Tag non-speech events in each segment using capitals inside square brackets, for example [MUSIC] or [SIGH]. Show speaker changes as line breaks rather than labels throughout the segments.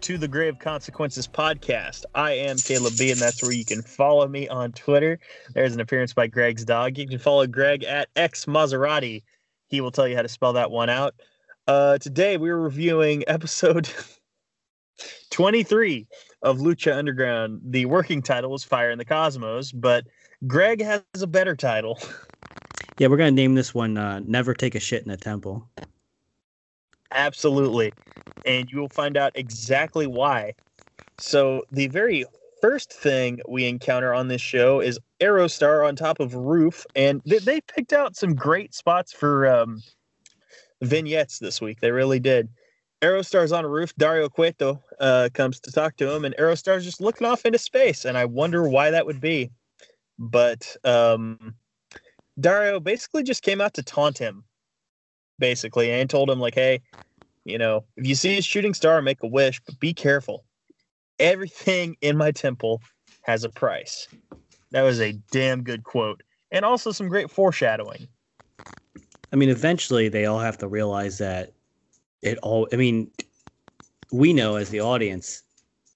To the Grave Consequences podcast. I am Caleb B, and that's where you can follow me on Twitter. There's an appearance by Greg's dog. You can follow Greg at X Maserati. He will tell you how to spell that one out. Uh, today we're reviewing episode [LAUGHS] 23 of Lucha Underground. The working title was Fire in the Cosmos, but Greg has a better title. [LAUGHS]
Yeah, we're gonna name this one uh, "Never Take a Shit in a Temple."
Absolutely. And you will find out exactly why. So, the very first thing we encounter on this show is Aerostar on top of roof. And they, they picked out some great spots for um, vignettes this week. They really did. Aerostar's on a roof. Dario Cueto uh, comes to talk to him, and Aerostar's just looking off into space. And I wonder why that would be. But um, Dario basically just came out to taunt him basically, and told him like, "Hey, you know, if you see a shooting star, make a wish, but be careful. Everything in my temple has a price." That was a damn good quote, and also some great foreshadowing.
I mean, eventually they all have to realize that it all. I mean, we know as the audience,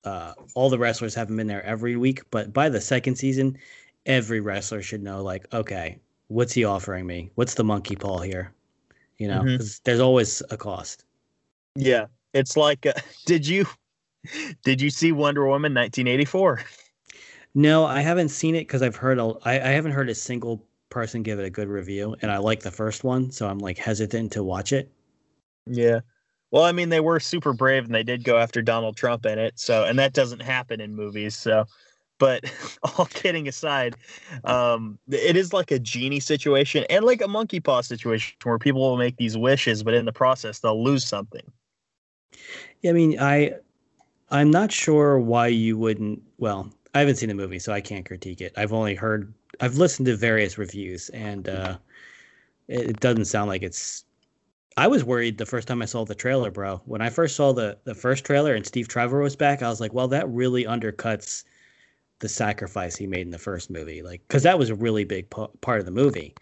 uh, all the wrestlers haven't been there every week, but by the second season, every wrestler should know, like, okay, what's he offering me? What's the monkey paw here? You know,
Mhm.
'cause there's always a cost.
Yeah, it's like, uh, [LAUGHS] did you did you see Wonder Woman 1984?
No, I haven't seen it because I've heard a, I, I haven't heard a single person give it a good review, and I like the first one, so I'm like hesitant to watch it.
Yeah. Well, I mean, they were super brave and they did go after Donald Trump in it. So, and that doesn't happen in movies. So, but [LAUGHS] all kidding aside, um, it is like a genie situation and like a monkey paw situation where people will make these wishes, but in the process, they'll lose something.
Yeah, I mean, I I'm not sure why you wouldn't. Well, I haven't seen the movie, so I can't critique it. I've only heard, I've listened to various reviews, and uh, it, it doesn't sound like it's. I was worried the first time I saw the trailer, bro. When I first saw the the first trailer and Steve Trevor was back, I was like, well, that really undercuts the sacrifice he made in the first movie, like because that was a really big p- part of the movie.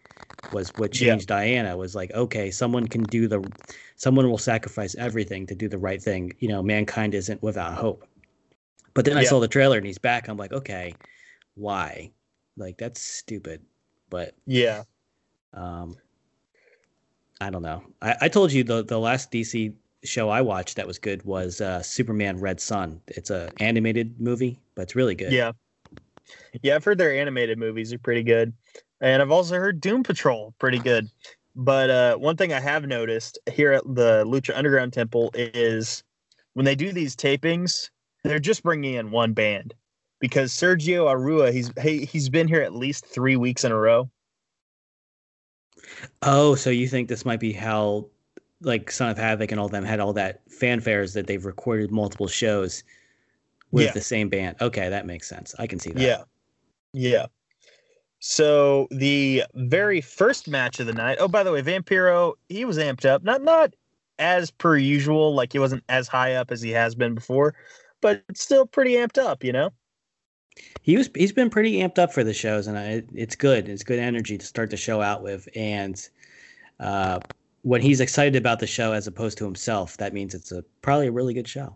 Was what
Yeah.
changed Diana was like, okay, someone can do the, someone will sacrifice everything to do the right thing. You know, mankind isn't without hope. But then I saw the trailer and he's back. I'm like, okay, why? Like that's stupid. But
Yeah.
um, I don't know. I, I told you the the last DC show I watched that was good was uh, Superman Red Sun. It's a animated movie, but it's really good.
Yeah. Yeah. I've heard their animated movies are pretty good. And I've also heard Doom Patrol pretty good. But uh, one thing I have noticed here at the Lucha Underground Temple is when they do these tapings, they're just bringing in one band because Sergio Arua, he's he, he's been here at least three weeks in a row.
Oh, so you think this might be how, like Son of Havoc and all them had all that fanfares that they've recorded multiple shows with
Yeah.
the same band? Okay, that makes sense. I can see that.
Yeah. Yeah. So the very first match of the night. Oh, by the way, Vampiro, he was amped up. Not not as per usual, like he wasn't as high up as he has been before, but still pretty amped up, you know?
he was he's been pretty amped up for the shows, and I, it's good. It's good energy to start the show out with, and uh, when he's excited about the show as opposed to himself, that means it's a probably a really good show.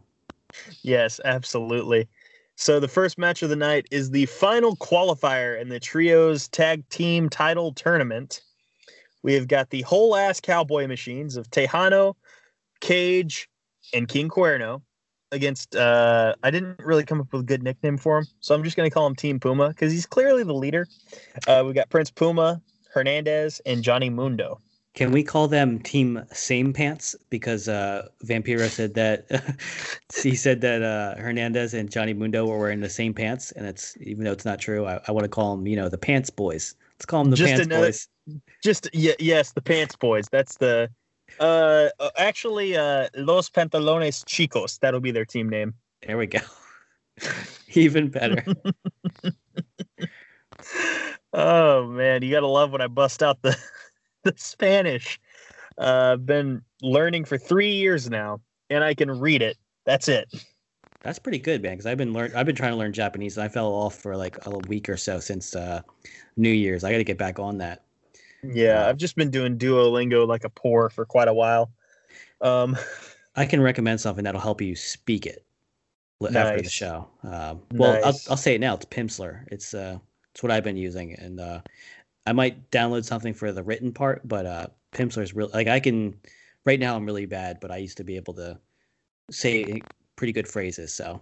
Yes, absolutely. So the first match of the night is the final qualifier in the trios tag team title tournament. We have got the whole ass cowboy machines of Tejano, Cage, and King Cuerno against uh I didn't really come up with a good nickname for him, so I'm just gonna call him Team Puma because he's clearly the leader. Uh we got Prince Puma, Hernandez, and Johnny Mundo.
Can we call them Team Same Pants? Because uh, Vampiro said that [LAUGHS] he said that uh, Hernandez and Johnny Mundo were wearing the same pants, and it's even though it's not true, I, I want to call them, you know, the Pants Boys. Let's call them the
Just
Pants
another-
Boys.
Just yeah, yes, the Pants Boys. That's the uh uh, actually uh Los Pantalones Chicos. That'll be their team name.
There we go. [LAUGHS] even better. [LAUGHS]
Oh man, you gotta love when I bust out the the Spanish. Uh, I've been learning for three years now, and I can read it. That's it.
That's pretty good, man. Because I've been learn I've been trying to learn Japanese, and I fell off for like a week or so since uh, New Year's. I got to get back on that.
Yeah, I've just been doing Duolingo like a poor for quite a while. Um,
I can recommend something that'll help you speak it li- after the show. Uh, well,
Nice.
I'll, I'll say it now. It's Pimsleur. It's uh, it's what I've been using, and uh, I might download something for the written part, but uh, Pimsleur is real. Like I can, right now I'm really bad, but I used to be able to say pretty good phrases. So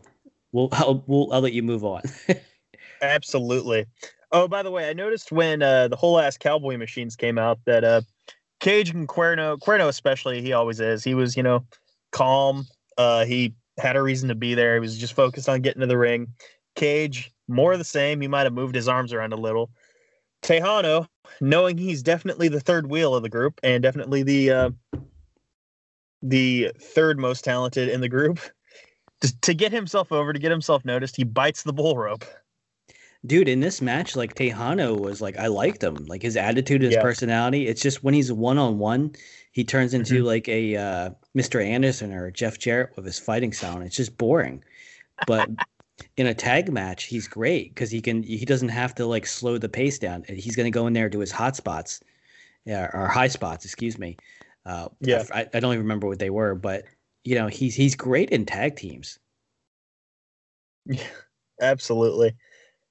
we'll [LAUGHS] I'll, we'll I'll let you move on. [LAUGHS]
Absolutely. Oh, by the way, I noticed when uh, the whole ass cowboy machines came out that uh, Cage and Cuerno, Cuerno especially, he always is. He was, you know, calm. Uh, he had a reason to be there. He was just focused on getting to the ring. Cage, more of the same. He might have moved his arms around a little. Tejano, knowing he's definitely the third wheel of the group and definitely the uh, the third most talented in the group, [LAUGHS] to, to get himself over, to get himself noticed, he bites the bull rope.
Dude, in this match, like Tejano was like, I liked him. Like his attitude, his
Yeah.
personality. It's just when he's one on one, he turns into
Mhm.
like a uh, Mr. Anderson or Jeff Jarrett with his fighting sound. It's just boring. But in a tag match, he's great because he can. He doesn't have to like slow the pace down. He's gonna go in there and do his hot spots, yeah, or high spots. Excuse me. Uh,
Yeah.
I, I don't even remember what they were, but you know, he's he's great in tag teams.
Yeah, Absolutely.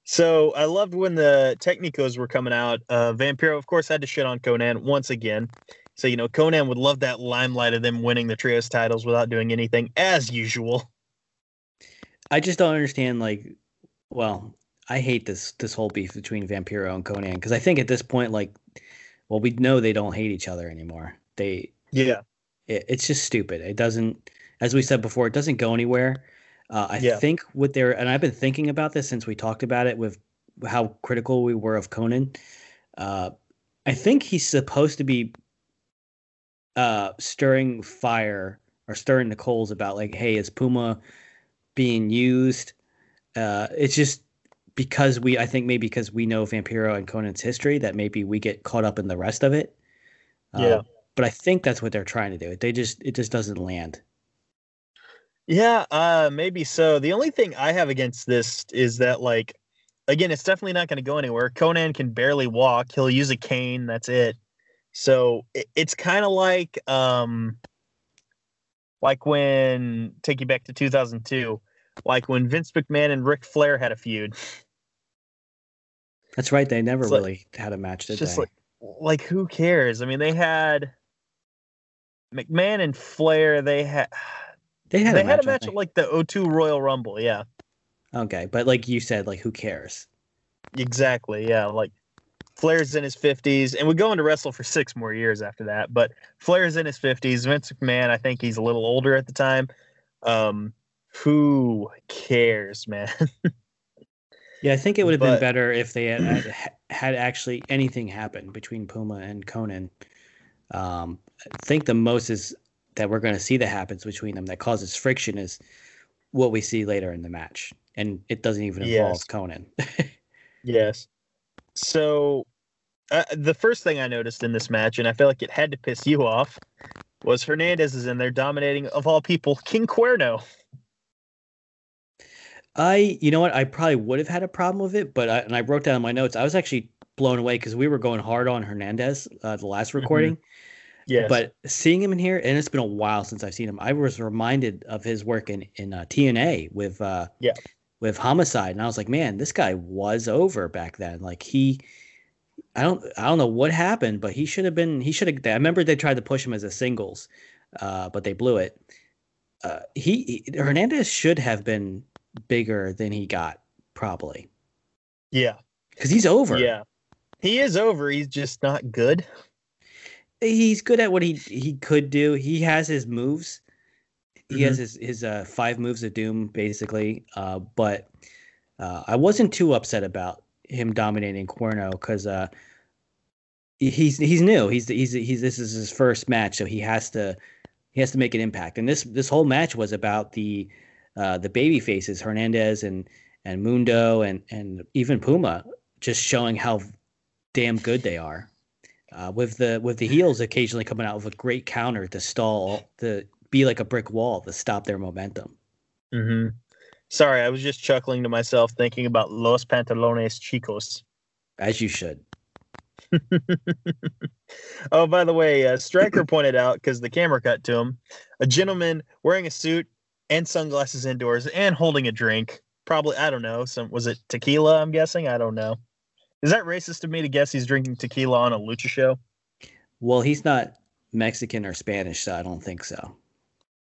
So I loved when the Technicos were coming out. Uh, Vampiro, of course, had to shit on Konnan once again. So, you know, Konnan would love that limelight of them winning the trios titles without doing anything, as usual.
I just don't understand. Like, well, I hate this this whole beef between Vampiro and Konnan because I think at this point, like, well, we know they don't hate each other anymore. They,
Yeah.
it, it's just stupid. It doesn't, as we said before, it doesn't go anywhere. Uh, I
Yeah.
think what they're, and I've been thinking about this since we talked about it with how critical we were of Konnan. Uh, I think he's supposed to be uh, stirring fire or stirring the coals about like, hey, is Puma being used? Uh, it's just because we, I think maybe because we know Vampiro and Konnan's history that maybe we get caught up in the rest of it. Uh,
Yeah.
but I think that's what they're trying to do. They just, it just doesn't land.
Yeah, uh, maybe so. The only thing I have against this is that, like, again, it's definitely not going to go anywhere. Konnan can barely walk. He'll use a cane. That's it. So it, it's kind of like, um, like when take you back to 2002, like when Vince McMahon and Ric Flair had a feud.
That's right. They never
It's like-
really had a match, did
just
they?
like, like who cares? I mean, they had McMahon and Flair. They had
they had
they
a match.
had a
I
match at like the O2 Royal Rumble. Yeah.
okay, but like you said, like who cares?
Exactly. Yeah. Like Flair's in his 50s and would go into wrestle for six more years after that. But Flair's in his 50s. Vince McMahon, I think he's a little older at the time. Um, who cares, man? [LAUGHS]
Yeah, I think it would have been better if they had, had had actually anything happen between Puma and Konnan. Um, I think the most is that we're going to see that happens between them that causes friction is what we see later in the match, and it doesn't even involve
Yes.
Konnan. [LAUGHS]
yes. So uh, the first thing I noticed in this match, and I feel like it had to piss you off, was Hernandez is in there dominating, of all people, King Cuerno.
I, you know what, I probably would have had a problem with it, but I, and I wrote down in my notes. I was actually blown away because we were going hard on Hernandez uh, the last recording.
Yes.
But seeing him in here, and it's been a while since I've seen him, I was reminded of his work in in uh, TNA with uh,
Yeah.
With Homicide, and I was like, man, this guy was over back then. Like he, I don't I don't know what happened, but he should have been. He should have. I remember they tried to push him as a singles, uh, but they blew it. Uh, he, he Hernandez should have been bigger than he got, probably
yeah.
because he's over.
Yeah. He is over. He's just not good.
he's good at what he he could do. He has his moves. He has his his uh, five moves of doom basically. Uh, but uh, I wasn't too upset about him dominating Cuerno because uh, he's he's new. He's he's he's this is his first match, so he has to he has to make an impact. And this this whole match was about the uh, the baby faces Hernandez and and Mundo and and even Puma just showing how damn good they are uh, with the with the heels occasionally coming out with a great counter to stall to be like a brick wall to stop their momentum.
Mm-hmm. Sorry, I was just chuckling to myself thinking about Los Pantalones Chicos.
As you should. [LAUGHS]
oh, by the way, uh, Striker [CLEARS THROAT] pointed out because the camera cut to him, a gentleman wearing a suit and sunglasses indoors and holding a drink. Probably, I don't know. Some was it tequila? I'm guessing. I don't know. Is that racist of me to guess he's drinking tequila on a lucha show?
Well, he's not Mexican or Spanish, so I don't think so.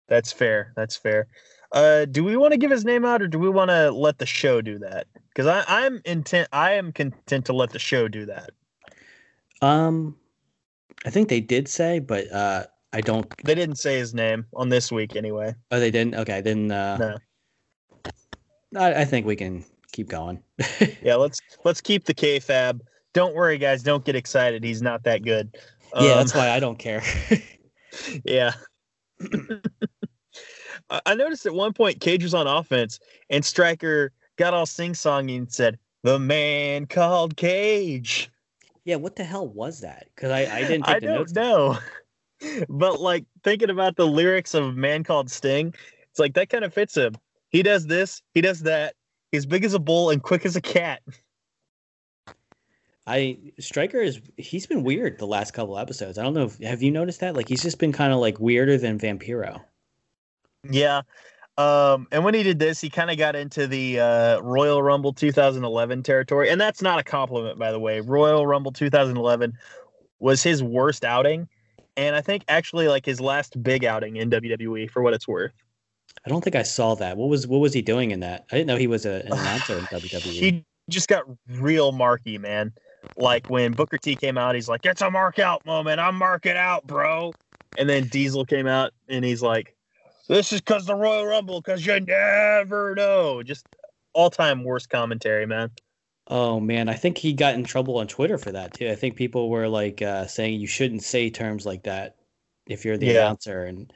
That's fair. That's fair. Uh, do we want to give his name out, or do we want to let the show do that? Because I, I'm intent. I am content to let the show do that.
Um, I think they did say, but uh, I don't.
They didn't say his name on this week, anyway.
Oh, they didn't. Okay, then. Uh,
No.
I, I think we can keep going. [LAUGHS]
Yeah, let's let's keep the kayfabe. Don't worry, guys. Don't get excited. He's not that good.
yeah,
Um,
that's why I don't care. [LAUGHS] [LAUGHS]
Yeah. I I noticed at one point Cage was on offense and Striker got all sing songy and said, The man called Cage.
yeah, what the hell was that? Because I, I didn't
I
take the
don't
notes.
know. [LAUGHS] But like thinking about the lyrics of Man Called Sting, it's like that kind of fits him. He does this, he does that. He's big as a bull and quick as a cat.
I Striker is he's been weird the last couple episodes. I don't know if have you noticed that? Like he's just been kind of like weirder than Vampiro.
Yeah. Um, and when he did this, he kind of got into the uh, Royal Rumble 2011 territory. And that's not a compliment, by the way. Royal Rumble 2011 was his worst outing. And I think actually like his last big outing in WWE for what it's worth.
I don't think I saw that. What was what was he doing in that? I didn't know he was a, an announcer in. WWE. [SIGHS]
He just got real marky, man. Like when Booker T came out, he's like, it's a mark out moment. I'm marking out, bro. And then Diesel came out and he's like, this is because the Royal Rumble, because you never know. Just all time worst commentary, man.
Oh man, I think he got in trouble on Twitter for that too. I think people were like uh, saying you shouldn't say terms like that if you're the
Yeah.
announcer. And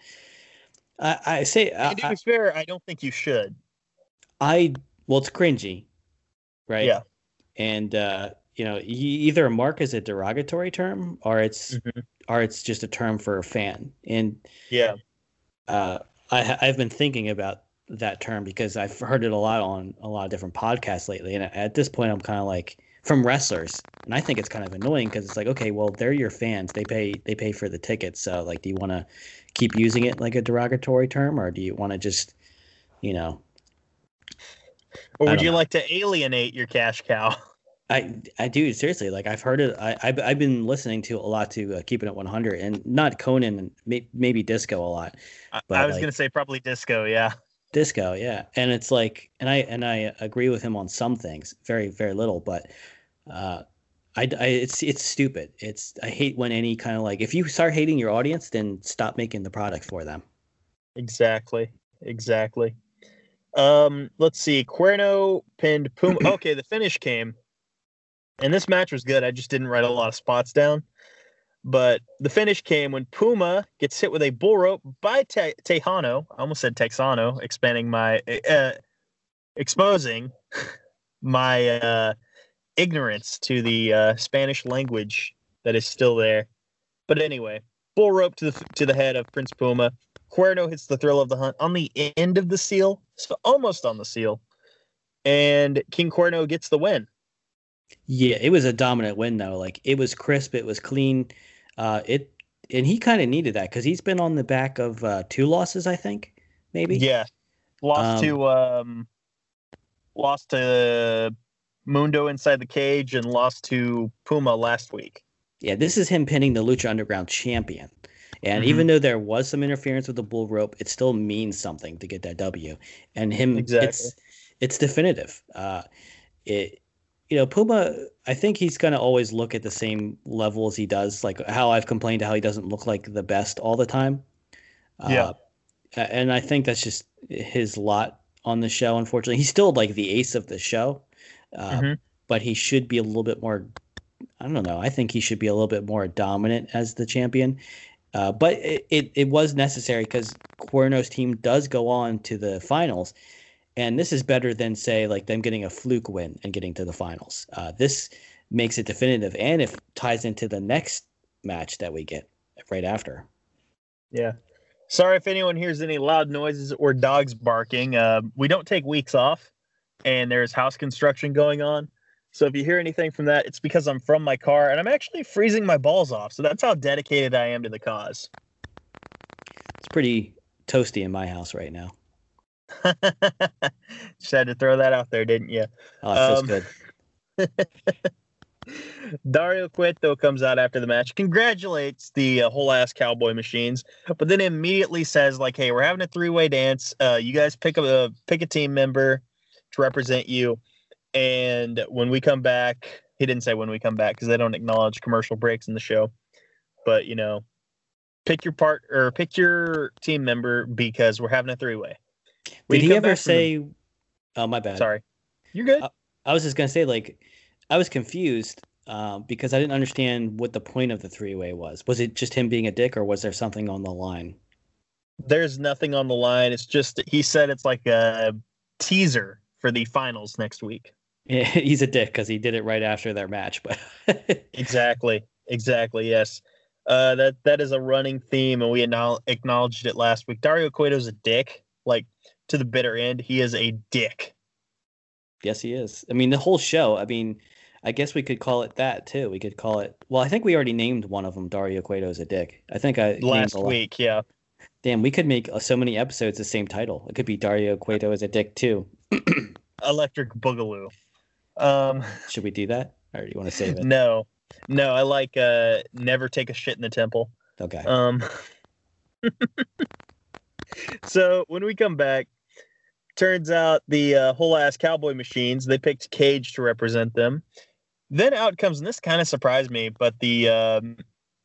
I, I say I,
to be fair, I don't think you should.
I well, it's cringy, right?
Yeah.
And uh, you know, either mark is a derogatory term or it's
Mhm.
or it's just a term for a fan. And
Yeah.
uh, I, i've been thinking about that term because I've heard it a lot on a lot of different podcasts lately. And at this point, I'm kind of like from wrestlers, and I think it's kind of annoying because it's like, okay, well, they're your fans. They pay they pay for the tickets. So like, do you want to keep using it like a derogatory term, or do you want to just, you know,
Or would you
know.
like to alienate your cash cow? [LAUGHS]
I I do seriously like I've heard it. I I've, I've been listening to a lot to uh, Keeping It 100 and not Konnan and may, maybe Disco a lot.
I,
But,
I was
like-
gonna say probably disco, yeah.
Disco, yeah, and it's like, and I and I agree with him on some things, very very little, but uh, I, I it's it's stupid. It's I hate when any kind of like if you start hating your audience, then stop making the product for them.
Exactly. Exactly. Um, let's see. Cuerno pinned Puma. [CLEARS THROAT] Okay, the finish came. And this match was good. I just didn't write a lot of spots down. But the finish came when Puma gets hit with a bull rope by Te- Tejano. I almost said Texano, expanding my uh, exposing my uh, ignorance to the uh, Spanish language that is still there. But anyway, bull rope to the to the head of Prince Puma. Cuerno hits the thrill of the hunt on the end of the seal, so almost on the seal, and King Cuerno gets the win.
Yeah, it was a dominant win though. Like it was crisp, it was clean. Uh, it and he kind of needed that because he's been on the back of uh, two losses, I think, maybe.
Yeah, lost
Um,
to um, lost to Mundo inside the cage and lost to Puma last week.
Yeah, this is him pinning the Lucha Underground champion. And
Mhm.
even though there was some interference with the bull rope, it still means something to get that W. And him,
Exactly.
it's it's definitive. Uh, it, you know, Puma. I think he's gonna always look at the same level as he does. Like how I've complained how he doesn't look like the best all the time.
Yeah.
Uh, and I think that's just his lot on the show. Unfortunately, he's still like the ace of the show, uh,
Mhm.
but he should be a little bit more. I don't know. I think he should be a little bit more dominant as the champion. Uh, but it, it, it was necessary because Cuerno's team does go on to the finals. And this is better than, say, like them getting a fluke win and getting to the finals. Uh, this makes it definitive and it ties into the next match that we get right after.
Yeah. Sorry if anyone hears any loud noises or dogs barking. Uh, we don't take weeks off, and there's house construction going on. So if you hear anything from that, it's because I'm from my car and I'm actually freezing my balls off. So that's how dedicated I am to the cause.
It's pretty toasty in my house right now. [LAUGHS]
Just had to throw that out there, didn't you?
Oh, it feels um,
good. [LAUGHS] Dario Cueto comes out after the match, congratulates the uh, whole ass cowboy machines, but then immediately says like, "Hey, we're having a three way dance. Uh, you guys pick a pick a team member to represent you, and when we come back, he didn't say when we come back because they don't acknowledge commercial breaks in the show, but you know, pick your part or pick your team member because we're having a three way."
Did he ever say? The... Oh, my bad.
Sorry, you're good.
I, I was just gonna say like I was confused uh, because I didn't understand what the point of the three way was. Was it just him being a dick, or was there something on the line?
There's nothing on the line. It's just he said it's like a teaser for the finals next week. [LAUGHS]
Yeah, he's a dick because he did it right after their match. But [LAUGHS]
exactly, exactly, yes. Uh, that that is a running theme, and we acknowledged it last week. Dario Cueto's a dick, like to the bitter end. He is a dick.
Yes, he is. I mean, the whole show. I mean, I guess we could call it that too. We could call it. Well, I think we already named one of them. Dario Cueto is a dick. I think I
last week. Yeah.
Damn, we could make uh, so many episodes the same title. It could be Dario Cueto is a dick too. [CLEARS THROAT]
Electric Boogaloo. Um, [LAUGHS]
Should we do that, or do you want to save it?
No, no. I like uh, never take a shit in the temple.
Okay.
Um. [LAUGHS] so when we come back, turns out the uh, whole ass cowboy machines they picked Cage to represent them. Then out comes, and this kind of surprised me, but the um,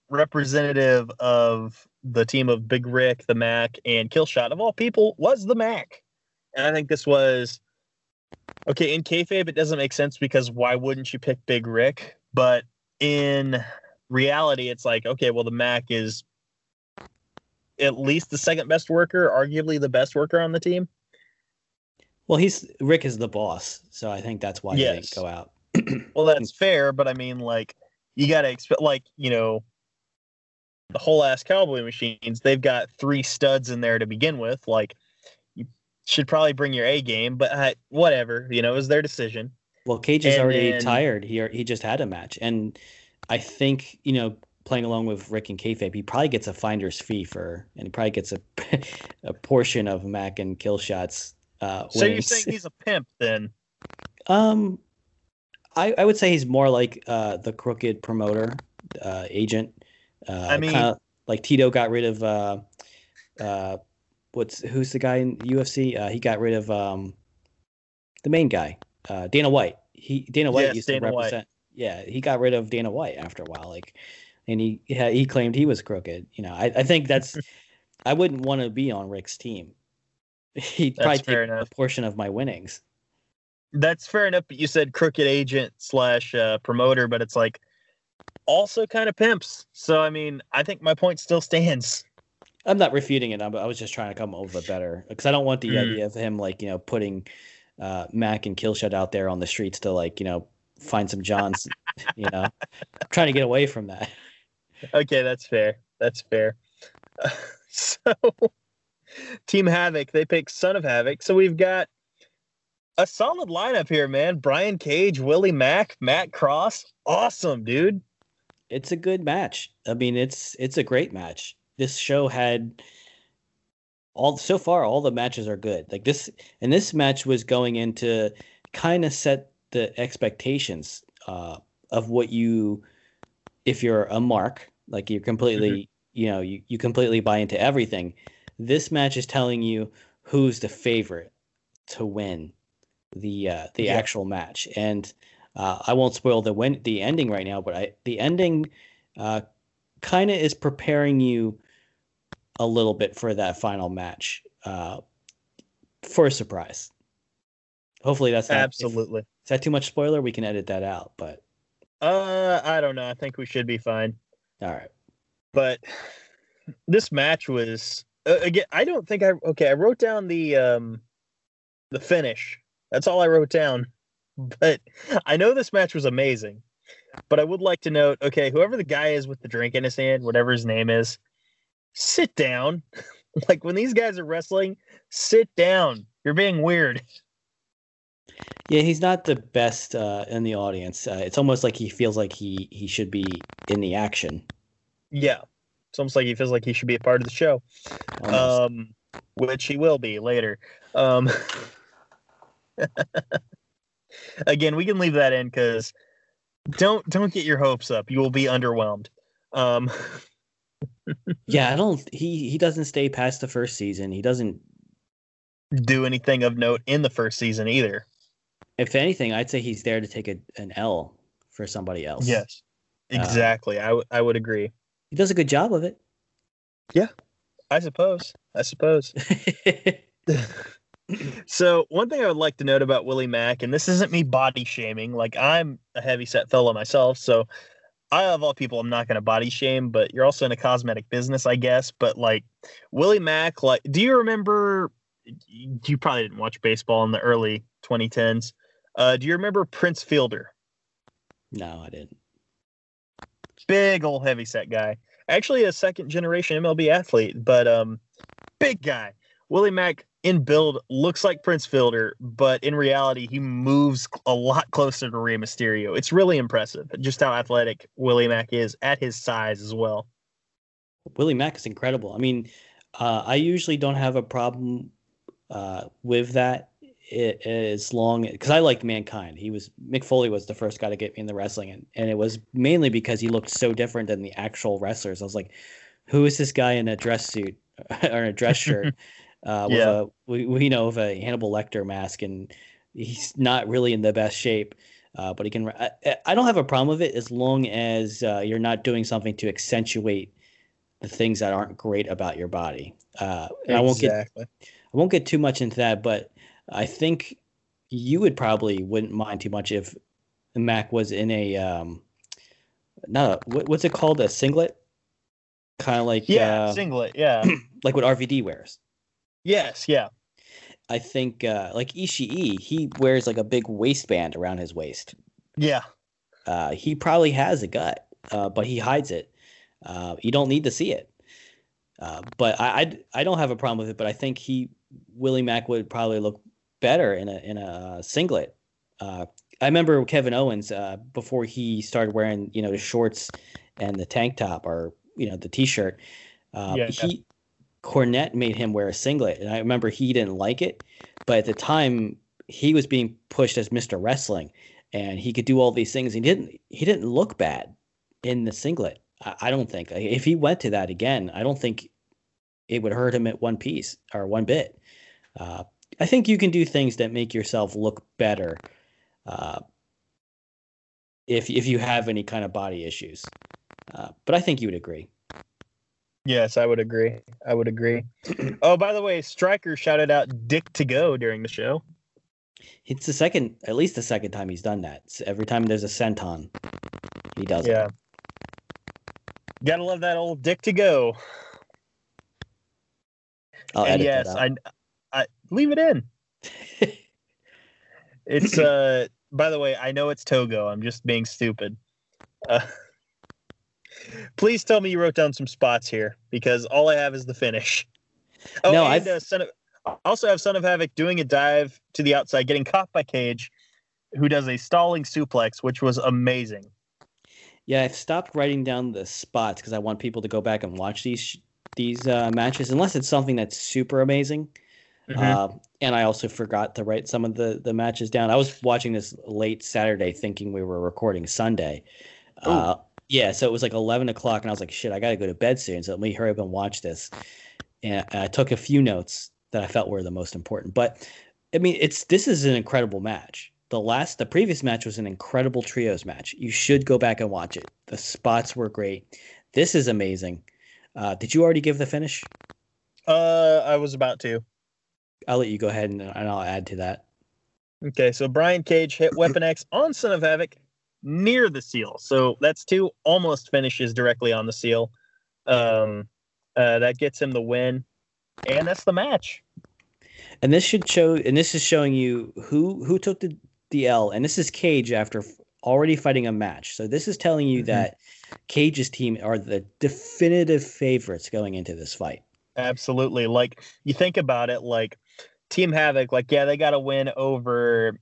representative of the team of Big Ryck, the Mack, and Killshot of all people was the Mack. And I think this was okay in kayfabe. It doesn't make sense because why wouldn't you pick Big Ryck? But in reality, it's like okay, well the Mack is at least the second best worker, arguably the best worker on the team.
Well, he's Ryck is the boss, so I think that's why yes. he didn't go out. [CLEARS THROAT]
well, that's fair, but I mean, like, you got to expect, like, you know, the whole ass cowboy machines, they've got three studs in there to begin with. Like, you should probably bring your A game, but uh, whatever, you know, it was their decision.
Well, Cage is and already then, tired. He he just had a match, and I think you know, playing along with Ryck and Kayfabe, he probably gets a finder's fee for, and he probably gets a [LAUGHS] a portion of Mack and Killshot's. Uh,
so you're saying he's a pimp then? [LAUGHS]
Um, I, I would say he's more like uh, the crooked promoter uh, agent. Uh, I mean, like Tito got rid of uh, uh, what's who's the guy in UFC? Uh, he got rid of um, the main guy, uh, Dana White. He Dana White yes, used Dana to represent. White. Yeah, he got rid of Dana White after a while, like, and he he claimed he was crooked. You know, I, I think that's [LAUGHS] I wouldn't want to be on Ryck's team. He'd that's probably take a portion of my winnings
that's fair enough. But you said crooked agent slash uh, promoter, but it's like also kind of pimps. So I mean, I think my point still stands.
I'm not refuting it. i was just trying to come up with a better because I don't want the mm. idea of him like you know putting uh, Mack and Killshot out there on the streets to like you know find some Johns. [LAUGHS] you know, I'm trying to get away from that.
Okay, that's fair. That's fair. Uh, [LAUGHS] so, Team Havoc they pick Son of Havoc. So we've got a solid lineup here, man. Brian Cage, Willie Mack, Matt Cross. Awesome, dude.
It's a good match. I mean, it's it's a great match. This show had all so far all the matches are good. Like this and this match was going into kind of set the expectations uh, of what you if you're a mark, like you're completely, mm-hmm. you know, you, you completely buy into everything. This match is telling you who's the favorite to win the uh, the yeah. actual match. And uh, I won't spoil the win the ending right now, but I the ending uh, kind of is preparing you a little bit for that final match uh, for a surprise. Hopefully that's not,
absolutely. If,
is that too much spoiler? We can edit that out, but
uh, I don't know. I think we should be fine.
All right,
but this match was uh, again. I don't think I okay. I wrote down the um the finish that's all I wrote down. [LAUGHS] But I know this match was amazing. But I would like to note okay, whoever the guy is with the drink in his hand, whatever his name is, sit down. [LAUGHS] like when these guys are wrestling, sit down. You're being weird. [LAUGHS]
Yeah, he's not the best uh, in the audience. Uh, it's almost like he feels like he he should be in the action.
Yeah, it's almost like he feels like he should be a part of the show, um, which he will be later. Um, [LAUGHS] again, we can leave that in because don't don't get your hopes up. You will be underwhelmed. Um, [LAUGHS]
yeah, I don't. He he doesn't stay past the first season. He doesn't.
do anything of note in the first season either.
If anything, I'd say he's there to take a, an L for somebody else.
Yes,
Uh,
exactly. I w- I would agree.
He does a good job of it.
Yeah, I suppose. I suppose. [LAUGHS] [LAUGHS] so one thing I would like to note about Willie Mack, and this isn't me body shaming, like I'm a heavy set fellow myself, so I of all people I'm not gonna body shame, but you're also in a cosmetic business, I guess. But like Willie Mack, like do you remember you probably didn't watch baseball in the early 2010s. Uh, do you remember Prince Fielder?
no, I didn't.
Big old heavy set guy. Actually a second generation MLB athlete, but um big guy. Willie Mack in build looks like Prince Fielder, but in reality, he moves a lot closer to Rey Mysterio. It's really impressive just how athletic Willie Mack is at his size as well.
Willie Mack is incredible. I mean, uh, I usually don't have a problem uh, with that i- as long because I liked Mankind. He was Mick Foley was the first guy to get me in the wrestling, and, and it was mainly because he looked so different than the actual wrestlers. I was like, who is this guy in a dress suit [LAUGHS] or a dress [LAUGHS] shirt uh, with
Yeah.
a we, we know of a Hannibal Lecter mask, and he's not really in the best shape. Uh, but he can. I, I don't have a problem with it as long as uh, you're not doing something to accentuate the things that aren't great about your body. Uh, and I won't get
exactly.
I won't get too much into that, but I think you would probably wouldn't mind too much if Mack was in a um, not a what, what's it called a singlet, kind of like
Yeah,
uh,
singlet. Yeah. [CLEARS THROAT]
like what RVD wears.
yes. Yeah.
I think uh, like Ishii, he wears like a big waistband around his waist.
Yeah.
Uh, he probably has a gut, uh, but he hides it. Uh, you don't need to see it. Uh, but I, I I don't have a problem with it. But I think he Willie Mack would probably look better in a in a singlet. Uh, I remember Kevin Owens uh, before he started wearing you know the shorts and the tank top or you know the t-shirt. Uh,
Yeah.
He Cornette made him wear a singlet, and I remember he didn't like it. But at the time, he was being pushed as Mr. Wrestling, and he could do all these things. He didn't. He didn't look bad in the singlet. I, I don't think if he went to that again, I don't think it would hurt him at one piece or one bit. Uh, I think you can do things that make yourself look better. Uh, if if you have any kind of body issues, uh, but I think you would agree.
Yes, I would agree. I would agree. [CLEARS THROAT] oh, by the way, Striker shouted out Dick to go during the show.
It's the second, at least the second time he's done that. So every time there's a senton, he does it.
Yeah. Gotta love that old Dick to go.
I'll
and
edit
yes,
that out.
I, I leave it in. [LAUGHS] It's uh. By the way, I know it's Togo. I'm just being stupid. Uh, [LAUGHS] please tell me you wrote down some spots here because all I have is the finish. Oh,
No,
and uh, son of, also have Son of Havoc doing a dive to the outside, getting caught by Cage, who does a stalling suplex, which was amazing.
Yeah, I've stopped writing down the spots because I want people to go back and watch these sh- these uh, matches, unless it's something that's super amazing.
Mhm.
Uh, and I also forgot to write some of the the matches down. I was watching this late Saturday, thinking we were recording Sunday. Uh, yeah, so it was like eleven o'clock, and I was like, "Shit, I got to go to bed soon." So let me hurry up and watch this. And I took a few notes that I felt were the most important. But I mean, it's this is an incredible match. The last, the previous match was an incredible trios match. You should go back and watch it. The spots were great. This is amazing. Uh, did you already give the finish?
Uh, I was about to.
I'll let you go ahead and, and I'll add to that.
Okay, so Brian Cage hit Weapon X on Son of Havoc near the seal. So that's two almost finishes directly on the seal. Um, uh, that gets him the win, and that's the match.
And this should show, and this is showing you who who took the the L. And this is Cage after already fighting a match. So this is telling you
Mhm.
that Cage's team are the definitive favorites going into this fight.
Absolutely. Like you think about it, like Team Havoc, like yeah, they got a win over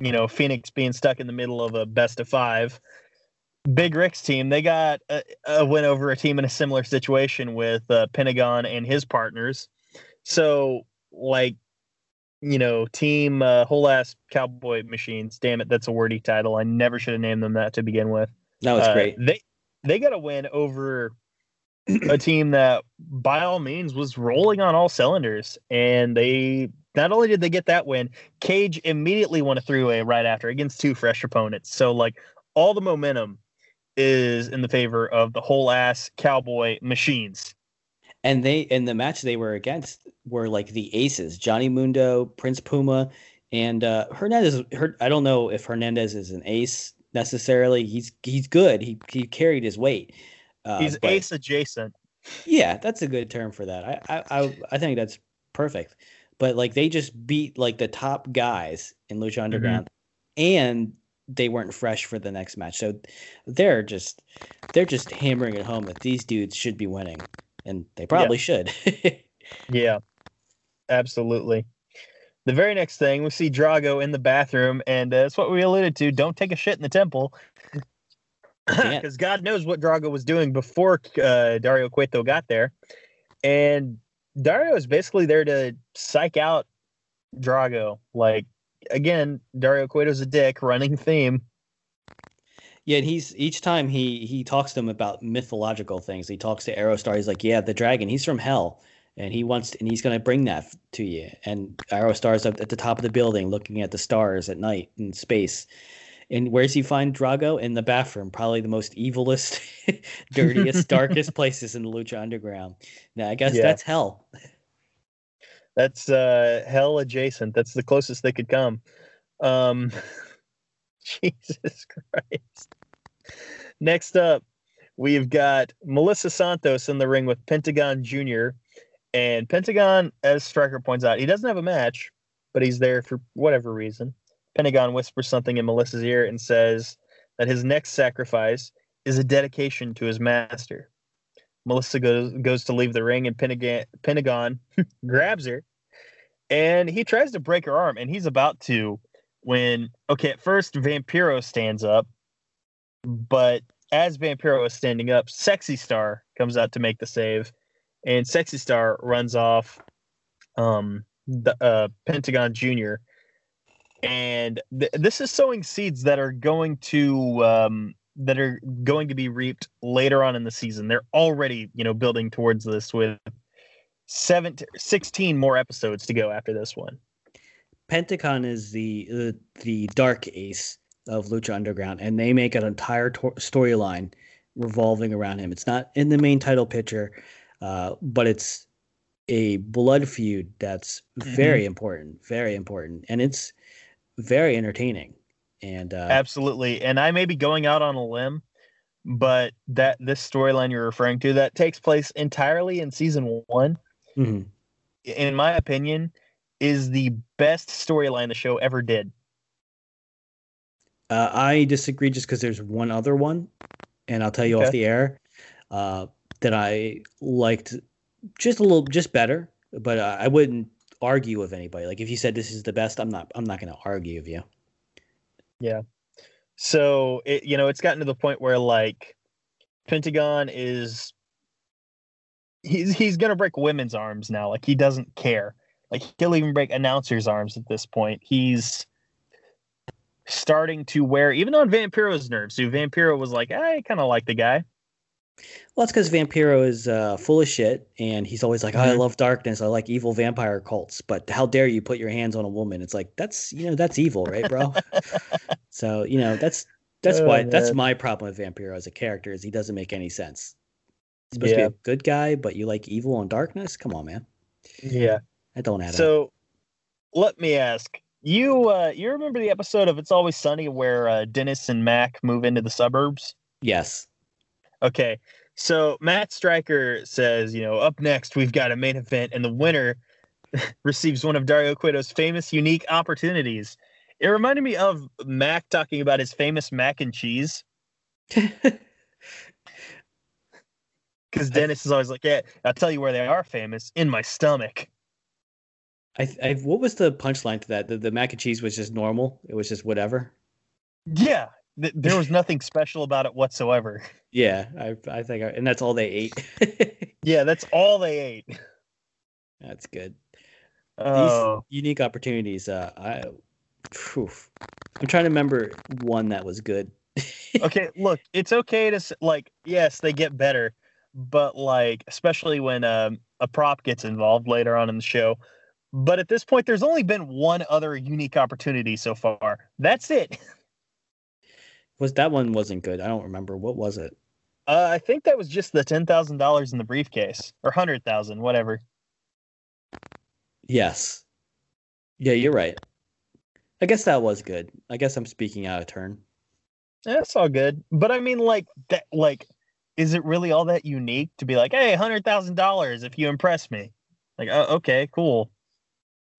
you know, Fénix being stuck in the middle of a best of five. Big Ryck's team, they got a, a win over a team in a similar situation with uh, Pentagon and his partners. So, like, you know, team uh, whole ass cowboy machines. Damn it, that's a wordy title. I never should have named them that to begin with.
No, it's
Uh,
great.
They they got a win over [CLEARS THROAT] a team that, by all means, was rolling on all cylinders, and they not only did they get that win, Cage immediately won a three-way right after against two fresh opponents. So like all the momentum is in the favor of the whole ass cowboy machines.
And they and the match they were against were like the aces: Johnny Mundo, Prince Puma, and uh, Hernandez. Her, I don't know if Hernandez is an ace necessarily. He's he's good. He he carried his weight. Uh,
He's
but-
ace adjacent.
Yeah, that's a good term for that. I, I I I think that's perfect. But like they just beat like the top guys in Lucha Underground, and they weren't fresh for the next match. So they're just they're just hammering it home that these dudes should be winning, and they probably should. [LAUGHS]
Yeah, absolutely. The very next thing, we see Drago in the bathroom, and uh, that's what we alluded to. Don't take a shit in the temple. Because [LAUGHS] God knows what Drago was doing before uh, Dario Cueto got there. And Dario is basically there to psych out Drago. Like, again, Dario Cueto's a dick, running theme.
Yeah, and he's each time he he talks to him about mythological things. He talks to Aerostar. He's like, "Yeah, the dragon. He's from hell, and he wants and he's going to bring that to you." And Aerostar's up at the top of the building, looking at the stars at night in space. And where's he find Drago? In the bathroom, probably the most evilest, [LAUGHS] dirtiest, [LAUGHS] darkest places in the Lucha Underground. Now, I guess
Yeah.
that's hell.
That's uh, hell adjacent. That's the closest they could come. Um, [LAUGHS] Jesus Christ. Next up, we've got Melissa Santos in the ring with Pentagon Jr. And Pentagon, as Striker points out, he doesn't have a match, but he's there for whatever reason. Pentagon whispers something in Melissa's ear and says that his next sacrifice is a dedication to his master. Melissa goes goes to leave the ring, and Pentagon, Pentagon [LAUGHS] grabs her, and he tries to break her arm, and he's about to when okay at first Vampiro stands up, but as Vampiro is standing up, Sexy Star comes out to make the save, and Sexy Star runs off um the uh, Pentagon Junior, and th- this is sowing seeds that are going to um that are going to be reaped later on in the season. They're already you know building towards this with seven 16 more episodes to go after this one.
Pentagon is the the, the dark ace of Lucha Underground, and they make an entire to- storyline revolving around him. It's not in the main title picture, uh, but it's a blood feud that's very important, very important, and it's very entertaining. And uh,
Absolutely. And I may be going out on a limb, but that this storyline you're referring to that takes place entirely in season 1
mhm.
in my opinion is the best storyline the show ever did.
Uh, I disagree just because there's one other one, and I'll tell you
Okay.
off the air uh, that I liked just a little, just better. But uh, I wouldn't argue with anybody. Like if you said this is the best, I'm not. I'm not going to argue with you. Yeah.
So it you know it's gotten to the point where like Pentagon is he's he's gonna break women's arms now. Like he doesn't care. Like he'll even break announcers' arms at this point. He's starting to wear even on Vampiro's nerves. So Vampiro was like, I kind of like the guy.
Well, it's because Vampiro is uh, full of shit, and he's always like, oh, "I
Mhm.
love darkness. I like evil vampire cults." But how dare you put your hands on a woman? It's like that's you know that's evil, right, bro? [LAUGHS] so you know that's that's
Oh,
why that's my problem with Vampiro as a character is he doesn't make any sense. He's supposed
Yeah.
to be a good guy, but you like evil and darkness. Come on, man.
Yeah.
I don't add up.
So let me ask you. Uh, you remember the episode of It's Always Sunny where uh, Dennis and Mac move into the suburbs?
Yes.
Okay. So Matt Striker says, you know, up next we've got a main event, and the winner [LAUGHS] receives one of Dario Cueto's famous unique opportunities. It reminded me of Mac talking about his famous mac and cheese [LAUGHS] because Dennis is always like, "Yeah, I'll tell you where they are famous in my stomach."
I, I what was the punchline to that? The, the mac and cheese was just normal. It was just whatever.
Yeah, th- there was nothing special about it whatsoever. [LAUGHS]
Yeah, I I think, I, and that's all they ate. [LAUGHS]
Yeah, that's all they ate.
that's good.
Oh,
These unique opportunities. Uh, I, phew. I'm trying to remember one that was good. [LAUGHS]
okay. Look, it's okay to like. Yes, they get better, but like, especially when um, a prop gets involved later on in the show. But at this point, there's only been one other unique opportunity so far. That's it.
Was that one wasn't good? I don't remember. What was it?
Uh, I think that was just the ten thousand dollars in the briefcase, or hundred thousand, whatever.
Yes. Yeah, you're right. I guess that was good. I guess I'm speaking out of turn.
That's all good. But I mean, like that. Like, is it really all that unique to be like, hey, hundred thousand dollars if you impress me? Like, uh, okay, cool.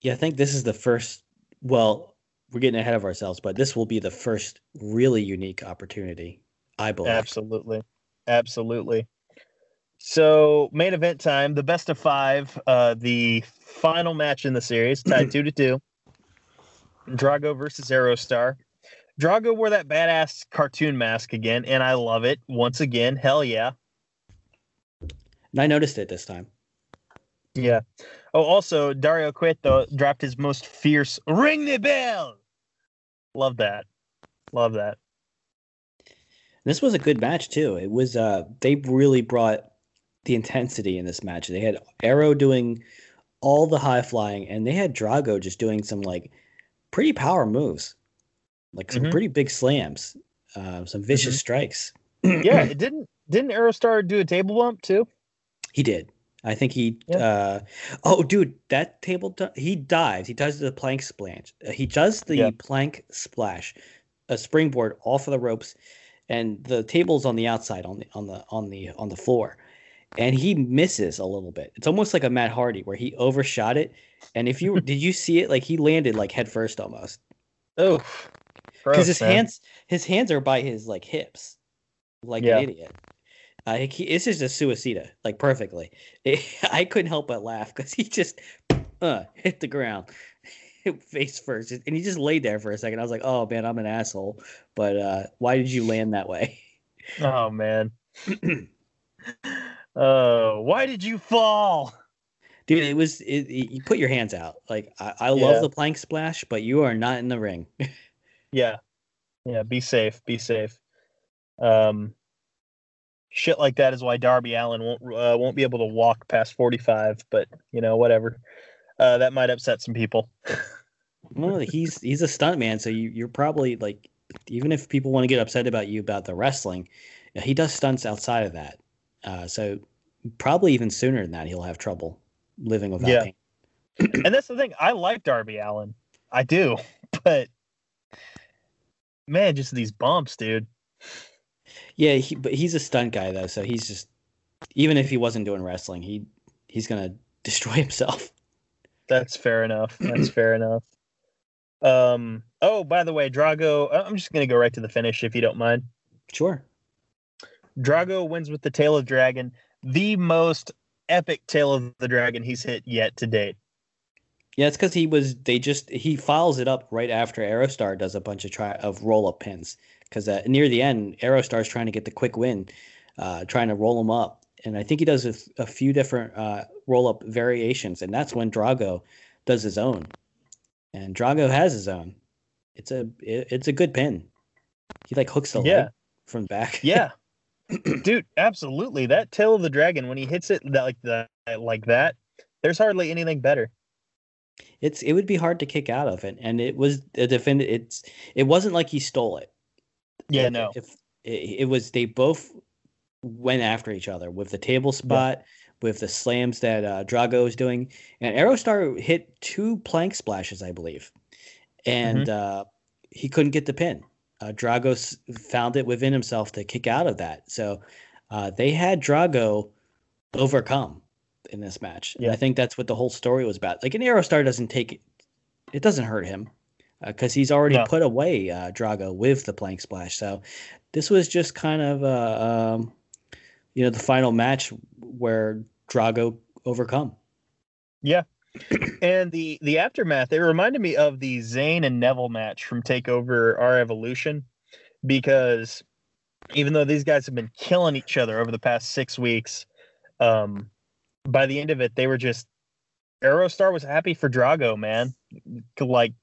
Yeah, I think this is the first. Well, we're getting ahead of ourselves, but this will be the first really unique opportunity, I believe.
Absolutely. Absolutely. So, main event time, the best of five, uh, the final match in the series, tied [CLEARS THROAT] two to two. Drago versus Aerostar. Drago wore that badass cartoon mask again, and I love it. Once again, hell yeah.
And I noticed it this time.
Yeah. Oh, also, Dario Cueto dropped his most fierce ring the bell. Love that. Love that.
This was a good match too. It was uh they really brought the intensity in this match. They had Arrow doing all the high flying and they had Drago just doing some like pretty power moves. Like some
Mhm.
pretty big slams. Uh, some vicious
Mhm.
strikes.
Yeah, it [CLEARS THROAT] didn't didn't Aerostar do a table bump too?
He did. I think he.
Yeah.
Uh, oh, dude, that table. di- he dives. He does the plank splash. Uh, He does the
Yeah.
plank splash, a springboard off of the ropes, and the table's on the outside on the on the on the on the floor, and he misses a little bit. It's almost like a Matt Hardy where he overshot it, and if you [LAUGHS] did you see it like he landed like head first almost
Oh,
because his hands his hands are by his like hips, like
Yeah.
an idiot. Uh, he, this is just suicida, like perfectly. [LAUGHS] I couldn't help but laugh because he just uh, hit the ground [LAUGHS] face first, and he just laid there for a second. I was like, "Oh man, I'm an asshole." But uh, why did you land that way? [LAUGHS]
Oh man. Oh, [CLEARS THROAT] why did you fall?
Dude, it was it, it- you put your hands out. Like I, I
Yeah.
love the plank splash, but you are not in the ring.
Yeah. Yeah, be safe, be safe. Um shit like that is why Darby Allin won't uh, won't be able to walk past 45, but you know, whatever. Uh that might upset some people.
well, he's he's a stunt man, so you, you're probably like, even if people want to get upset about you about the wrestling, he does stunts outside of that. Uh, so probably even sooner than that, he'll have trouble living without
Yeah.
pain.
and that's the thing. I like Darby Allin. I do. [LAUGHS] But man, just these bumps, dude.
Yeah, he, but he's a stunt guy though, so he's just even if he wasn't doing wrestling, he he's gonna [LAUGHS] destroy himself.
That's fair enough. That's fair enough. Um oh, by the way, Drago, I'm just going to go right to the finish if you don't mind.
Sure.
Drago wins with the tail of dragon, the most epic tail of the dragon he's hit yet to date.
Yeah, it's because he was. They just he files it up right after Aerostar does a bunch of try of roll up pins. Because uh, near the end, Aerostar's trying to get the quick win, uh, trying to roll him up, and I think he does a few different uh, roll up variations, and that's when Drago does his own, and Drago has his own. It's a it, it's a good pin. He like hooks the
Yeah.
leg from back.
Yeah. [LAUGHS] Dude, absolutely. That tail of the dragon when he hits it that like that like that, there's hardly anything better.
it's it would be hard to kick out of it, and it was a defend It's it wasn't like he stole it.
Yeah,
If-
no.
If it, it was, they both went after each other with the table spot, with the slams that uh, Drago was doing, and Aerostar hit two plank splashes, I believe, and uh, he couldn't get the pin. Uh, Drago found it within himself to kick out of that, so uh, they had Drago overcome in this match, and
Yeah.
I think that's what the whole story was about. Like, an Aerostar doesn't take it; it doesn't hurt him because he's already
No.
put away uh, Drago with the plank splash. So this was just kind of uh, um, you know the final match where Drago overcome.
Yeah. [CLEARS THROAT] and the the aftermath, it reminded me of the Zayn and Neville match from Takeover R Evolution, because even though these guys have been killing each other over the past six weeks, um, by the end of it, they were just Aerostar was happy for Drago, man. Like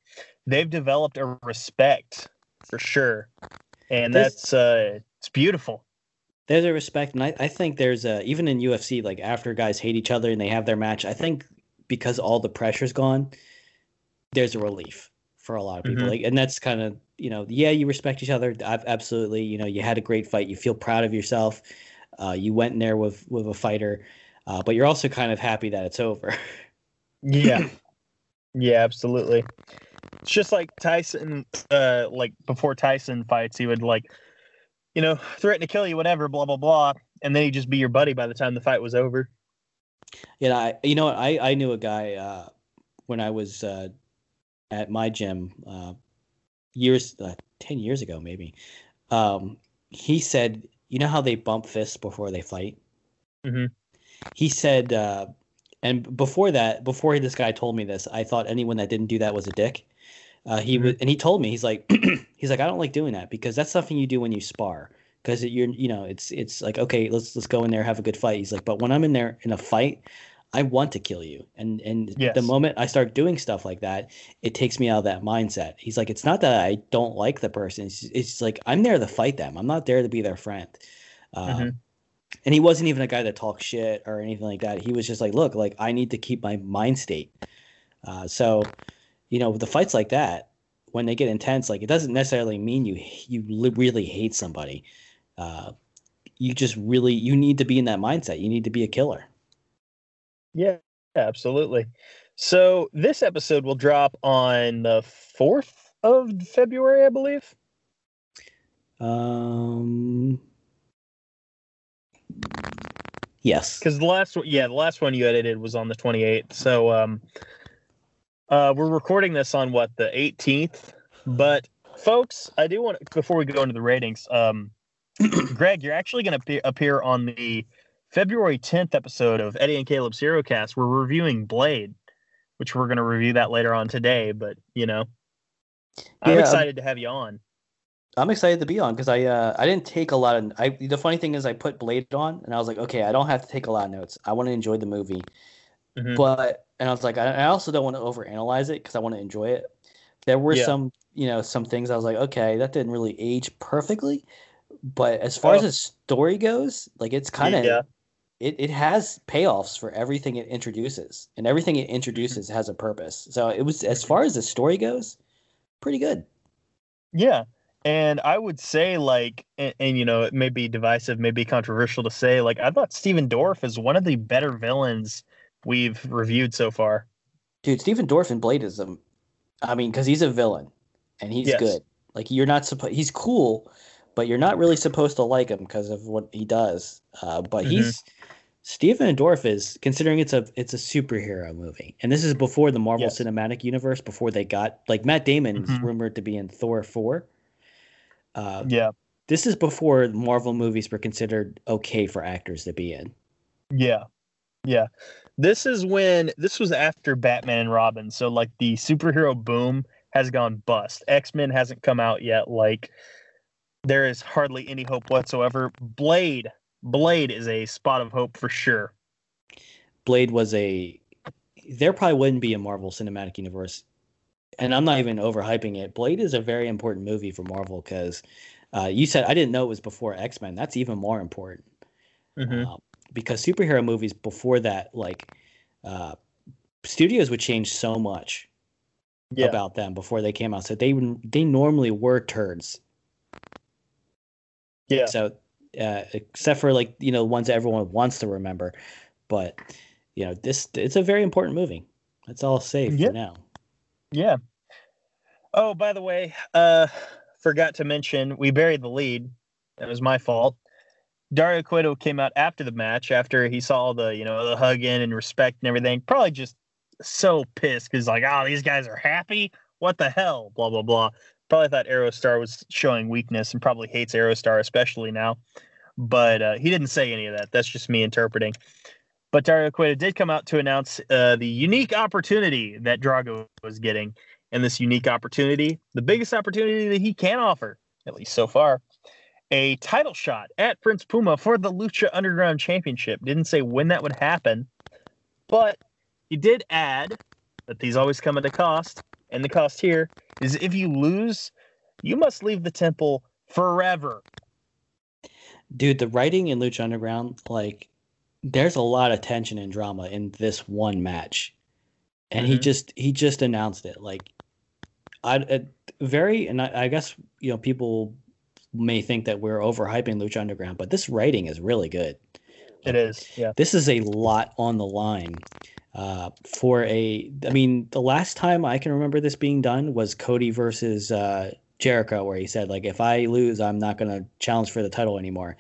they've developed a respect for sure, and that's uh, it's beautiful.
There's a respect, and I, I think there's a even in UFC, like after guys hate each other and they have their match, I think because all the pressure's gone, there's a relief for a lot of people.
Mhm.
Like, and that's kind of you know, yeah, you respect each other, ab- absolutely. You know, you had a great fight, you feel proud of yourself. Uh, you went in there with with a fighter, uh, but you're also kind of happy that it's over.
Yeah. [LAUGHS] yeah, absolutely. It's just like Tyson, uh, like before Tyson fights, he would like, you know, threaten to kill you, whatever, blah blah blah, and then he'd just be your buddy by the time the fight was over.
Yeah, I, you know, what, I I knew a guy uh, when I was uh, at my gym uh, years uh, ten years ago, maybe. Um, he said, you know how they bump fists before they fight.
Mhm.
He said, uh, and before that, before this guy told me this, I thought anyone that didn't do that was a dick. Uh, he was, and he told me he's like, [CLEARS THROAT] he's like, I don't like doing that because that's something you do when you spar. Because you're, you know, it's it's like okay, let's let's go in there have a good fight. He's like, but when I'm in there in a fight, I want to kill you. And and
Yes.
the moment I start doing stuff like that, it takes me out of that mindset. He's like, it's not that I don't like the person. It's, it's like I'm there to fight them. I'm not there to be their friend. Um,
Mhm.
And he wasn't even a guy that talks shit or anything like that. He was just like, look, like I need to keep my mind state. Uh, so, you know, the fights like that, when they get intense, like it doesn't necessarily mean you you li- really hate somebody. Uh, you just really you need to be in that mindset. You need to be a killer.
Yeah, absolutely. So this episode will drop on the fourth of February, I believe.
Um. Yes.
because the last one yeah the last one you edited was on the 28th so um uh we're recording this on what the 18th but folks i do want to before we go into the ratings um [CLEARS THROAT] greg you're actually going to appear on the february 10th episode of eddie and caleb's hero cast we're reviewing blade which we're going to review that later on today but you know i'm
Yeah, um,
excited to have you on.
I'm excited to be on because I uh, I didn't take a lot of I the funny thing is I put Blade on and I was like okay I don't have to take a lot of notes. I want to enjoy the movie.
Mhm.
but and I was like I, I also don't want to overanalyze it because I want to enjoy it there were
Yeah.
some you know some things I was like okay that didn't really age perfectly but as far as
Oh.
the story goes like it's kind of
Yeah.
it, it has payoffs for everything it introduces and everything it mm-hmm. introduces has a purpose so it was as mm-hmm. far as the story goes pretty good
Yeah. And I would say, like, and, and you know, it may be divisive, may be controversial to say, like, I thought Stephen Dorff is one of the better villains we've reviewed so far.
Dude, Stephen Dorff in Blade is I mean, because he's a villain, and he's
Yes.
good. Like you're not supposed. He's cool, but you're not really supposed to like him because of what he does. Uh, but
Mhm.
he's Stephen Dorff is considering it's a it's a superhero movie, and this is before the Marvel
Yes.
Cinematic Universe. Before they got like Matt Damon is
Mhm.
rumored to be in Thor four. Uh,
Yeah.
this is before Marvel movies were considered okay for actors to be in.
Yeah. Yeah. This is when, this was after Batman and Robin. So, like, the superhero boom has gone bust. X Men hasn't come out yet. Like, there is hardly any hope whatsoever. Blade, Blade is a spot of hope for sure.
Blade was a there probably wouldn't be a Marvel Cinematic Universe, and I'm not even overhyping it. Blade is a very important movie for Marvel because uh, you said I didn't know it was before X Men. That's even more important
Mhm.
uh, because superhero movies before that, like uh, studios would change so much
Yeah.
about them before they came out. So they they normally were turds.
Yeah.
So, uh, except for like you know ones that everyone wants to remember, but you know this it's a very important movie. That's all say
Yeah.
for now.
Yeah. Oh, by the way, uh, forgot to mention we buried the lead. That was my fault. Dario Cueto came out after the match, after he saw the, you know, the hugging and respect and everything. Probably just so pissed because, like, oh, these guys are happy. What the hell? Blah blah blah. Probably thought Aerostar was showing weakness and probably hates Aerostar especially now. But uh, he didn't say any of that. That's just me interpreting. But Dario Cueto did come out to announce uh, the unique opportunity that Drago was getting. And this unique opportunity, the biggest opportunity that he can offer, at least so far, a title shot at Prince Puma for the Lucha Underground Championship. Didn't say when that would happen, but he did add that these always come at a cost. And the cost here is if you lose, you must leave the temple forever.
Dude, the writing in Lucha Underground, like, there's a lot of tension and drama in this one match, and mm-hmm. he just he just announced it. Like, I very and I, I guess you know people may think that we're overhyping Lucha Underground, but this writing is really good.
It is, yeah.
This is a lot on the line uh, for a. I mean, the last time I can remember this being done was Cody versus uh, Jericho, where he said like, "If I lose, I'm not going to challenge for the title anymore,"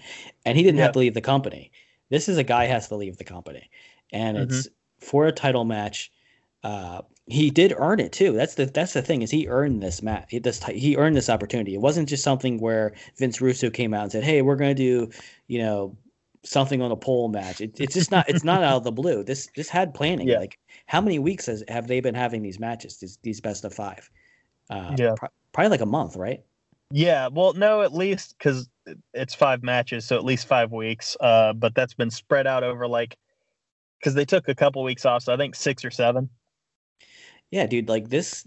and he didn't have to leave the company. This is a guy has to leave the company, and mm-hmm. it's for a title match. Uh, he did earn it too. That's the that's the thing is he earned this match. He, this he earned this opportunity. It wasn't just something where Vince Russo came out and said, "Hey, we're going to do you know something on a pole match. It, it's just not it's not out of the blue. This this had planning. Yeah. Like how many weeks has have they been having these matches? These these best of five. Uh, yeah, pr- probably like a month, right?
Yeah. Well, no, at least because it's five matches, so at least five weeks. Uh, but that's been spread out over like because they took a couple weeks off, so I think six or seven.
Yeah, dude. Like this,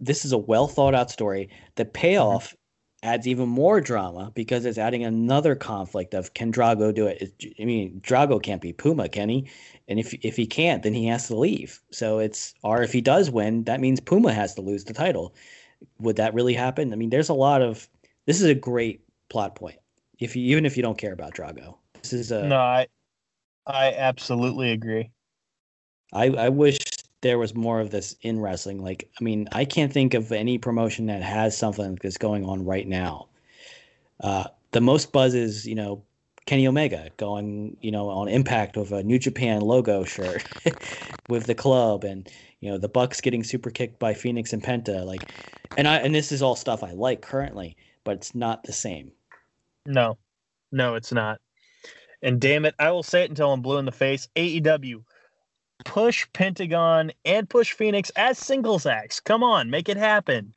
this is a well thought out story. The payoff adds even more drama because it's adding another conflict of can Drago do it? I mean, Drago can't be Puma, can he? And if if he can't, then he has to leave. So it's or if he does win, that means Puma has to lose the title. Would that really happen? I mean, there's a lot of this is a great plot point. If you even if you don't care about Drago, this is a
no. I I absolutely agree.
I I wish there was more of this in wrestling. Like, I mean, I can't think of any promotion that has something that's going on right now. Uh, the most buzz is, you know, Kenny Omega going, you know, on Impact with a New Japan logo shirt [LAUGHS] with the club, and you know, the Bucks getting super kicked by Fénix and Penta. Like, and I and this is all stuff I like currently, but it's not the same.
No, no, it's not. And damn it, I will say it until I'm blue in the face. AEW push Pentagon and push Fénix as singles acts. Come on, make it happen.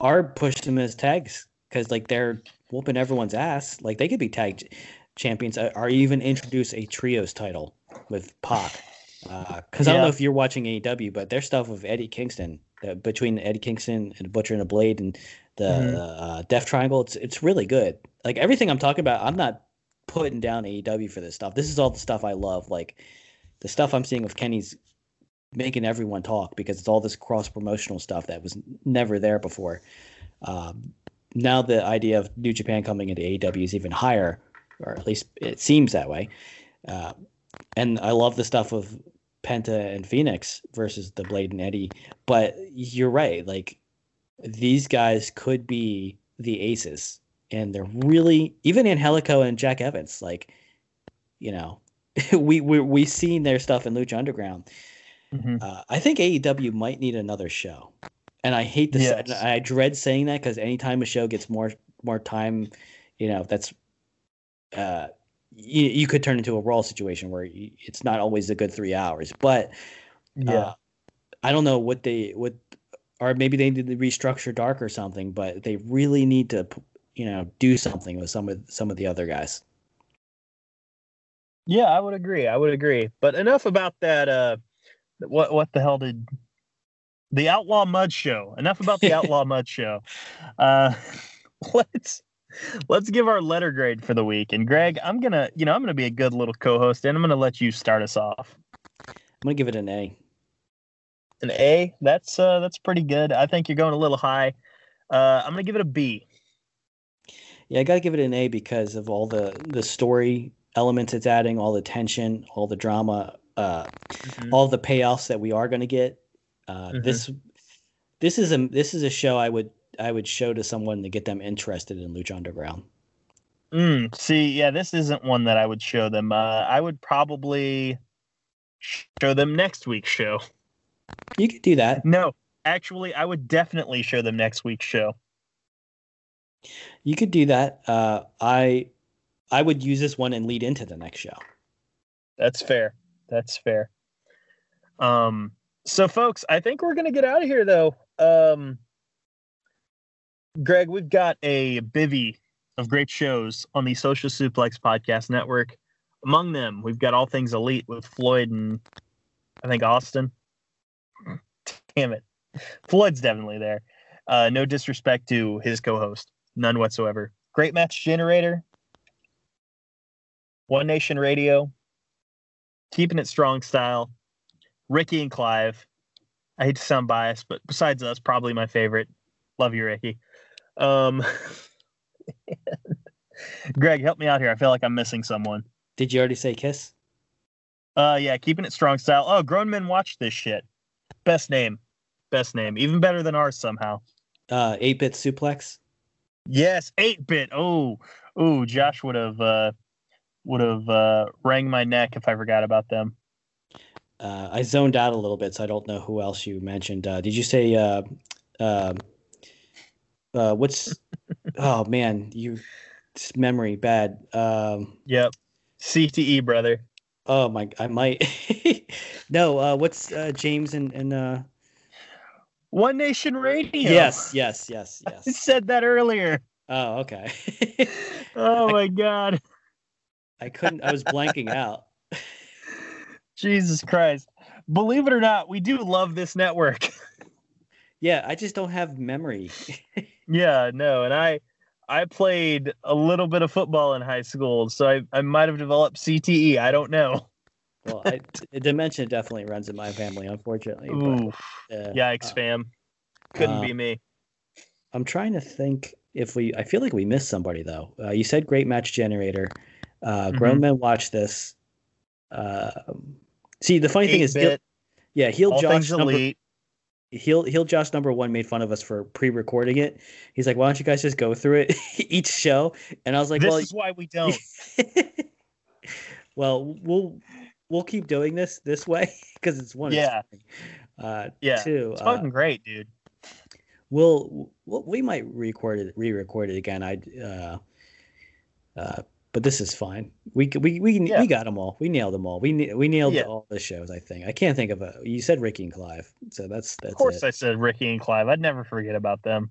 Or push them as tags because like they're whooping everyone's ass. Like they could be tag champions. Uh, or even introduce a trios title with Pac. Because uh, I don't know if you're watching AEW, but their stuff with Eddie Kingston uh, between Eddie Kingston and Butcher and the Blade and the mm-hmm. uh, Death Triangle, it's it's really good. Like everything I'm talking about, I'm not putting down AEW for this stuff. This is all the stuff I love. Like the stuff I'm seeing with Kenny's making everyone talk because it's all this cross promotional stuff that was never there before. Um, now the idea of New Japan coming into AEW is even higher, or at least it seems that way. Uh, and I love the stuff of Penta and Fénix versus the Blade and Eddie. But you're right, like these guys could be the aces, and they're really even Angelico and Jack Evans. Like, you know, [LAUGHS] we we we seen their stuff in Lucha Underground. Mm-hmm. Uh, I think AEW might need another show, and I hate this. Yes. I dread saying that because anytime a show gets more more time, you know, that's uh, you, you could turn into a Raw situation where it's not always a good three hours. But yeah, uh, I don't know what they what or maybe they need to restructure Dark or something. But they really need to you know do something with some of some of the other guys.
Yeah, I would agree. I would agree. But enough about that. Uh, what what the hell did the Outlaw Mud Show? Enough about the [LAUGHS] Outlaw Mud Show. Uh, [LAUGHS] let's let's give our letter grade for the week. And Greg, I'm gonna you know I'm gonna be a good little co-host, and I'm gonna let you start us off.
I'm gonna give it an A.
An A? That's uh that's pretty good. I think you're going a little high. Uh, I'm gonna give it a B.
Yeah, I gotta give it an A because of all the the story elements it's adding, all the tension, all the drama, uh, mm-hmm. all the payoffs that we are going to get. Uh, mm-hmm. This this is a this is a show I would I would show to someone to get them interested in Lucha Underground.
Mm, see, yeah, this isn't one that I would show them. Uh, I would probably show them next week's show.
You could do that.
No, actually, I would definitely show them next week's show.
You could do that. Uh, I I would use this one and lead into the next show.
That's fair. That's fair. Um, so folks, I think we're gonna get out of here though. Um, Greg, we've got a bivy of great shows on the Social Suplex Podcast Network. Among them, we've got All Things Elite with Floyd and I think Austin. Damn it. Floyd's definitely there. Uh, no disrespect to his co host, none whatsoever. Great Match Generator, One Nation Radio, Keeping It Strong Style, Ricky and Clive. I hate to sound biased, but besides us, probably my favorite. Love you, Ricky. Um, [LAUGHS] Greg, help me out here. I feel like I'm missing someone.
Did you already say Kiss?
Uh, yeah, keeping it strong style. Oh, grown men watch this shit. Best name, best name, even better than ours somehow.
Uh, 8 bit suplex.
Yes, eight bit. Oh, oh, Josh would have uh, would have uh, rang my neck if I forgot about them.
Uh, I zoned out a little bit, so I don't know who else you mentioned. Uh, did you say uh, uh, uh, what's? [LAUGHS] oh man, you memory bad. Um,
Yep, CTE brother.
oh my, I might. [LAUGHS] no, uh, what's uh, James and and uh,
One Nation Radio.
yes, yes, yes, [LAUGHS]
I
yes.
said that earlier.
Oh, okay.
Oh my god,
I couldn't. I was blanking out. [LAUGHS]
Jesus Christ! Believe it or not, we do love this network. [LAUGHS]
Yeah, I just don't have memory. [LAUGHS]
yeah, no, and I I played a little bit of football in high school, so I, I might have developed CTE. I don't know.
well, I, dementia definitely runs in my family, unfortunately.
Ooh,
But, uh,
yikes,
uh,
fam. Couldn't
uh,
be me.
I'm trying to think if we. I feel like we missed somebody though. Uh, you said great match generator. Uh, Grown
Mhm.
men watch this. Uh, see, the funny thing is,
Eight-bit,
yeah,
he'll
Josh number
elite.
heel heel Josh number one made fun of us for pre-recording it. He's like, "Why don't you guys just go through it [LAUGHS] each show?" And I was like, Well
this
"Well,
is why we don't. [LAUGHS]
well, we'll we'll keep doing this this way [LAUGHS] because it's one.
Yeah.
Uh,
Yeah,
Two.
It's
uh,
fucking great, dude.
we'll, we'll we might record it re-record it again. I uh, uh, but this is fine. We we we
Yeah.
we got them all. We nailed them all. We we nailed
Yeah.
all the shows. I think I can't think of a. You said Ricky and Clive, so that's that's
Of course,
it.
I said Ricky and Clive. I'd never forget about them.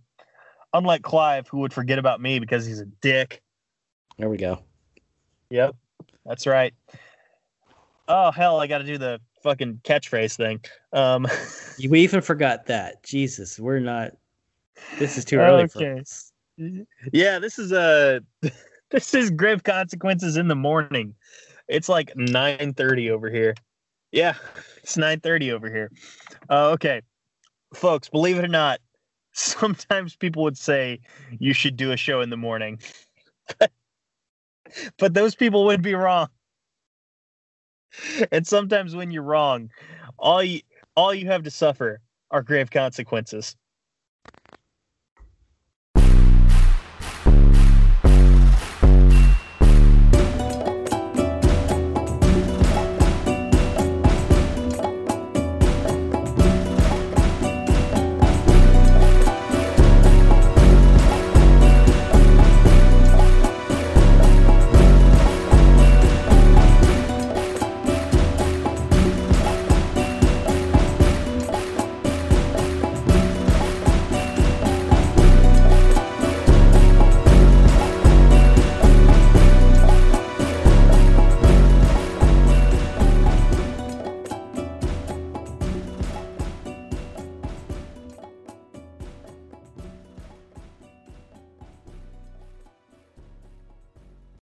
Unlike Clive, who would forget about me because he's a dick.
There we go.
Yep, that's right. Oh hell, I got to do the fucking catchphrase thing. Um, [LAUGHS]
We even forgot that. Jesus, we're not. This is too early for
Okay.
us.
yeah, this is a [LAUGHS] [LAUGHS] this is grave consequences in the morning. It's like nine thirty over here. Yeah, it's nine thirty over here. Uh, okay, folks, believe it or not, [LAUGHS] sometimes people would say you should do a show in the morning, [LAUGHS] but those people would be wrong. And sometimes when you're wrong, all you all you have to suffer are grave consequences.